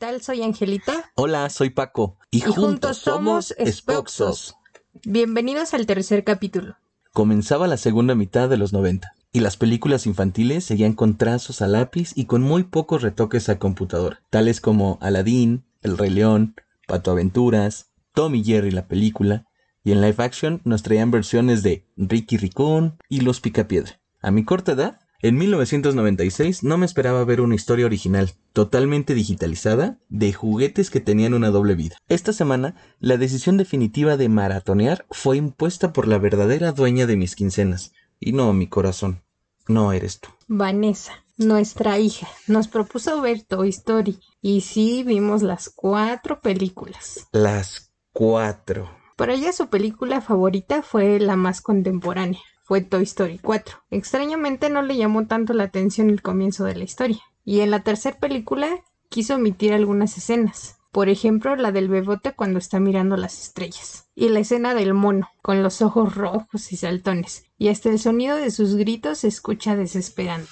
tal? Soy Angelita. Hola, soy Paco. Y, juntos, somos Spoxos. Bienvenidos al tercer capítulo. Comenzaba la segunda mitad de los 90 y las películas infantiles seguían con trazos a lápiz y con muy pocos retoques a computadora, tales como Aladdin, El Rey León, Pato Aventuras, Tom y Jerry la película, y en live action nos traían versiones de Ricky Ricón y Los Picapiedra. A mi corta edad, en 1996 no me esperaba ver una historia original, totalmente digitalizada, de juguetes que tenían una doble vida. Esta semana, la decisión definitiva de maratonear fue impuesta por la verdadera dueña de mis quincenas, y no mi corazón. No eres tú. Vanessa, nuestra hija, nos propuso ver Toy Story, y sí vimos las cuatro películas. Las cuatro. Para ella su película favorita fue la más contemporánea, fue Toy Story 4. Extrañamente no le llamó tanto la atención el comienzo de la historia. Y en la tercera película quiso omitir algunas escenas. Por ejemplo, la del bebote cuando está mirando las estrellas. Y la escena del mono, con los ojos rojos y saltones. Y hasta el sonido de sus gritos se escucha desesperando.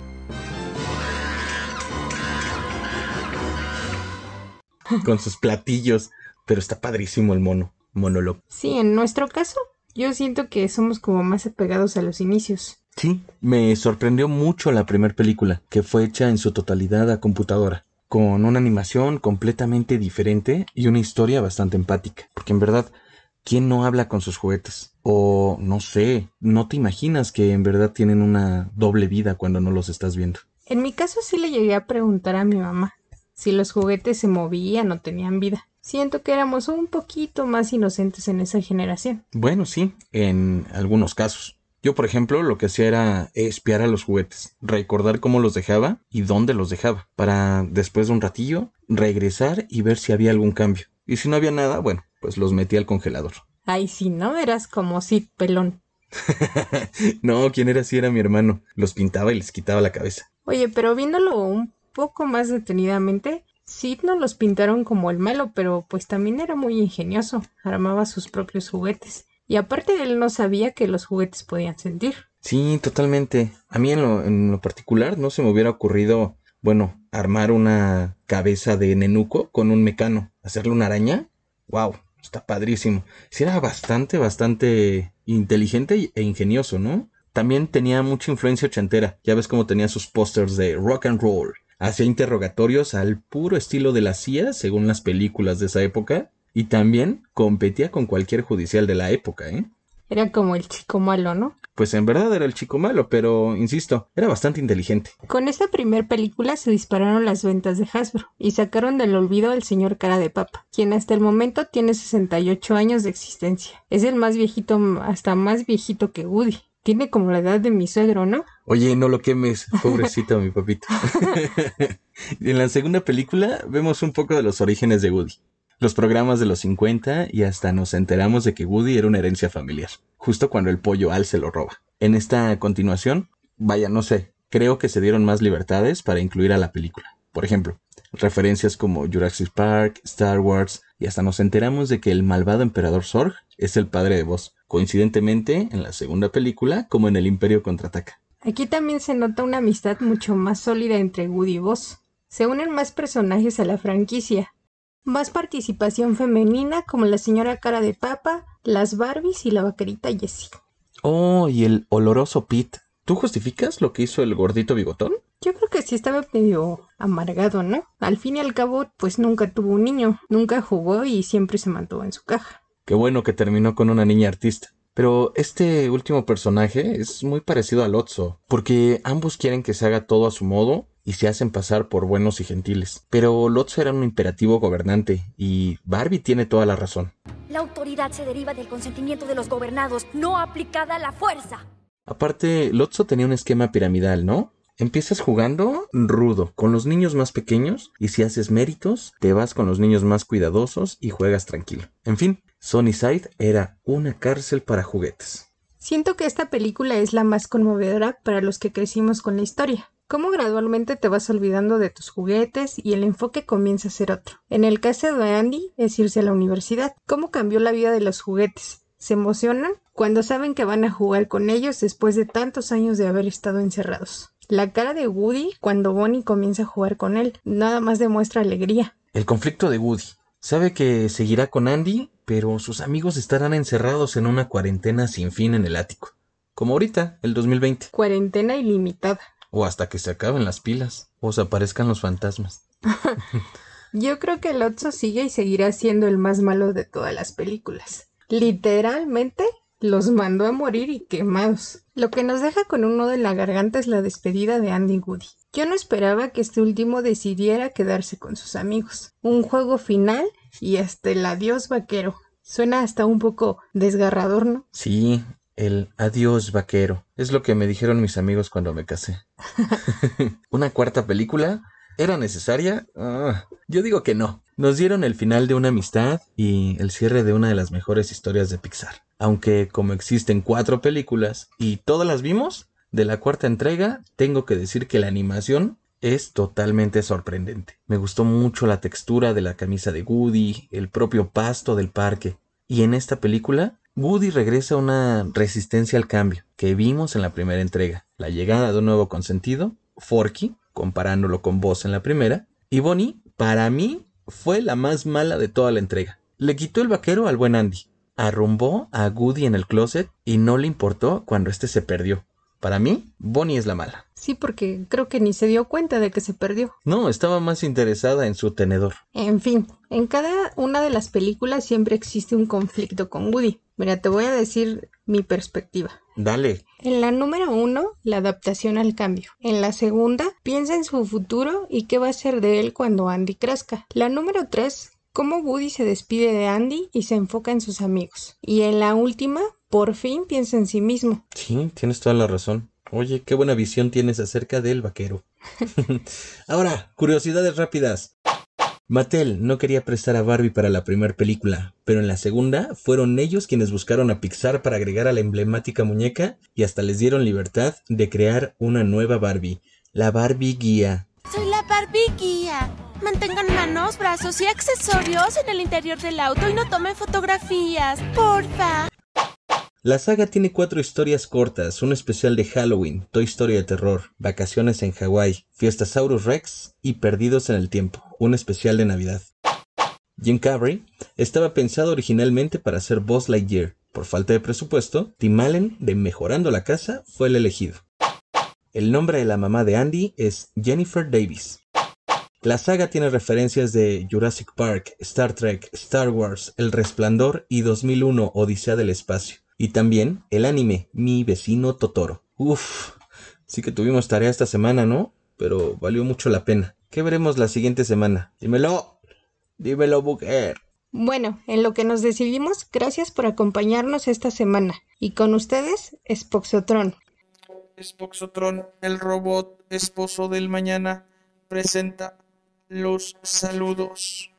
Con sus platillos. Pero está padrísimo el mono. Monólogo. Sí, en nuestro caso, yo siento que somos como más apegados a los inicios. Sí, me sorprendió mucho la primera película, que fue hecha en su totalidad a computadora, con una animación completamente diferente y una historia bastante empática. Porque en verdad, ¿quién no habla con sus juguetes? O no sé, no te imaginas que en verdad tienen una doble vida cuando no los estás viendo. En mi caso sí le llegué a preguntar a mi mamá si los juguetes se movían o tenían vida. Siento que éramos un poquito más inocentes en esa generación. Bueno, sí, en algunos casos. Yo, por ejemplo, lo que hacía era espiar a los juguetes, recordar cómo los dejaba y dónde los dejaba, para después de un ratillo regresar y ver si había algún cambio. Y si no había nada, bueno, pues los metí al congelador. Ay, si no, eras como Sid Pelón. no, quien era así era mi hermano. Los pintaba y les quitaba la cabeza. Oye, pero viéndolo un poco más detenidamente, Sí, no los pintaron como el malo, pero pues también era muy ingenioso, armaba sus propios juguetes. Y aparte él no sabía que los juguetes podían sentir. Sí, totalmente. A mí en lo, en lo particular no se me hubiera ocurrido, bueno, armar una cabeza de nenuco con un mecano, hacerle una araña. ¡Wow! Está padrísimo. Sí, era bastante, bastante inteligente e ingenioso, ¿no? También tenía mucha influencia ochentera. Ya ves cómo tenía sus pósters de rock and roll hacía interrogatorios al puro estilo de la CIA, según las películas de esa época, y también competía con cualquier judicial de la época, ¿eh? Era como el chico malo, ¿no? Pues en verdad era el chico malo, pero, insisto, era bastante inteligente. Con esta primer película se dispararon las ventas de Hasbro y sacaron del olvido al señor Cara de Papa, quien hasta el momento tiene 68 años de existencia. Es el más viejito, hasta más viejito que Woody. Tiene como la edad de mi suegro, ¿no? Oye, no lo quemes, pobrecito mi papito. en la segunda película vemos un poco de los orígenes de Woody, los programas de los 50 y hasta nos enteramos de que Woody era una herencia familiar, justo cuando el pollo Al se lo roba. En esta continuación, vaya, no sé, creo que se dieron más libertades para incluir a la película. Por ejemplo, referencias como Jurassic Park, Star Wars, y hasta nos enteramos de que el malvado emperador Zorg es el padre de Buzz, coincidentemente en la segunda película como en el Imperio contraataca. Aquí también se nota una amistad mucho más sólida entre Woody y Buzz. Se unen más personajes a la franquicia, más participación femenina como la señora cara de papa, las Barbies y la vaquerita Jessie. Oh, y el oloroso Pete. ¿Tú justificas lo que hizo el gordito bigotón? Yo creo que sí estaba medio amargado, ¿no? Al fin y al cabo, pues nunca tuvo un niño, nunca jugó y siempre se mantuvo en su caja. Qué bueno que terminó con una niña artista. Pero este último personaje es muy parecido a Lotso, porque ambos quieren que se haga todo a su modo y se hacen pasar por buenos y gentiles. Pero Lotso era un imperativo gobernante y Barbie tiene toda la razón. La autoridad se deriva del consentimiento de los gobernados, no aplicada a la fuerza. Aparte, Lotso tenía un esquema piramidal, ¿no? Empiezas jugando rudo con los niños más pequeños y si haces méritos, te vas con los niños más cuidadosos y juegas tranquilo. En fin, Sunnyside era una cárcel para juguetes. Siento que esta película es la más conmovedora para los que crecimos con la historia. Cómo gradualmente te vas olvidando de tus juguetes y el enfoque comienza a ser otro. En el caso de Andy es irse a la universidad. ¿Cómo cambió la vida de los juguetes? ¿Se emocionan? Cuando saben que van a jugar con ellos después de tantos años de haber estado encerrados. La cara de Woody cuando Bonnie comienza a jugar con él nada más demuestra alegría. El conflicto de Woody. Sabe que seguirá con Andy, pero sus amigos estarán encerrados en una cuarentena sin fin en el ático. Como ahorita, el 2020. Cuarentena ilimitada. O hasta que se acaben las pilas. O se aparezcan los fantasmas. Yo creo que Lotso sigue y seguirá siendo el más malo de todas las películas. Literalmente los mandó a morir y quemados. Lo que nos deja con un nudo en la garganta es la despedida de Andy Woody. Yo no esperaba que este último decidiera quedarse con sus amigos. Un juego final y hasta el adiós vaquero. Suena hasta un poco desgarrador, ¿no? Sí, el adiós vaquero. Es lo que me dijeron mis amigos cuando me casé. ¿Una cuarta película? ¿Era necesaria? Ah, yo digo que no. Nos dieron el final de una amistad y el cierre de una de las mejores historias de Pixar. Aunque como existen cuatro películas y todas las vimos, de la cuarta entrega tengo que decir que la animación es totalmente sorprendente. Me gustó mucho la textura de la camisa de Woody, el propio pasto del parque. Y en esta película, Woody regresa a una resistencia al cambio que vimos en la primera entrega. La llegada de un nuevo consentido, Forky, comparándolo con vos en la primera. Y Bonnie, para mí, fue la más mala de toda la entrega. Le quitó el vaquero al buen Andy, arrumbó a Goody en el closet y no le importó cuando éste se perdió. Para mí, Bonnie es la mala. Sí, porque creo que ni se dio cuenta de que se perdió. No, estaba más interesada en su tenedor. En fin, en cada una de las películas siempre existe un conflicto con Woody. Mira, te voy a decir mi perspectiva. Dale. En la número uno, la adaptación al cambio. En la segunda, piensa en su futuro y qué va a ser de él cuando Andy crezca. La número tres, cómo Woody se despide de Andy y se enfoca en sus amigos. Y en la última, por fin piensa en sí mismo. Sí, tienes toda la razón. Oye, qué buena visión tienes acerca del vaquero. Ahora, curiosidades rápidas. Mattel no quería prestar a Barbie para la primera película, pero en la segunda fueron ellos quienes buscaron a Pixar para agregar a la emblemática muñeca y hasta les dieron libertad de crear una nueva Barbie, la Barbie Guía. Soy la Barbie Guía. Mantengan manos, brazos y accesorios en el interior del auto y no tomen fotografías, porfa. La saga tiene cuatro historias cortas, un especial de Halloween, Toy Story de terror, Vacaciones en Hawái, Fiestasaurus Rex y Perdidos en el Tiempo, un especial de Navidad. Jim Carrey estaba pensado originalmente para ser Buzz Lightyear. Por falta de presupuesto, Tim Allen de Mejorando la Casa fue el elegido. El nombre de la mamá de Andy es Jennifer Davis. La saga tiene referencias de Jurassic Park, Star Trek, Star Wars, El Resplandor y 2001 Odisea del Espacio. Y también el anime Mi vecino Totoro. Uf, sí que tuvimos tarea esta semana, ¿no? Pero valió mucho la pena. ¿Qué veremos la siguiente semana? Dímelo. Dímelo, Booker. Bueno, en lo que nos decidimos, gracias por acompañarnos esta semana. Y con ustedes, Spoxotron. Spoxotron, el robot esposo del mañana, presenta los saludos.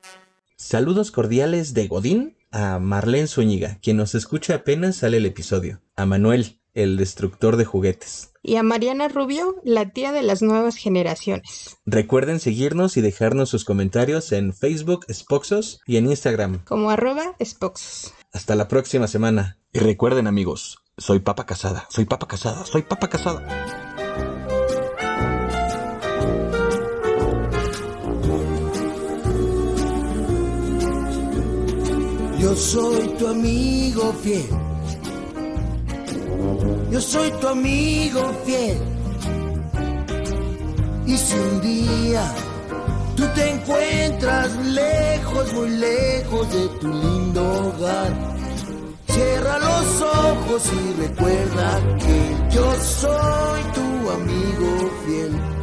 Saludos cordiales de Godín a Marlene Zúñiga, quien nos escucha apenas sale el episodio, a Manuel, el destructor de juguetes. Y a Mariana Rubio, la tía de las nuevas generaciones. Recuerden seguirnos y dejarnos sus comentarios en Facebook Spoxos y en Instagram. Como arroba Spoxos. Hasta la próxima semana. Y recuerden amigos, soy papa casada, soy papa casada, soy papa casada. Soy tu amigo fiel. Yo soy tu amigo fiel. Y si un día tú te encuentras lejos, muy lejos de tu lindo hogar, cierra los ojos y recuerda que yo soy tu amigo fiel.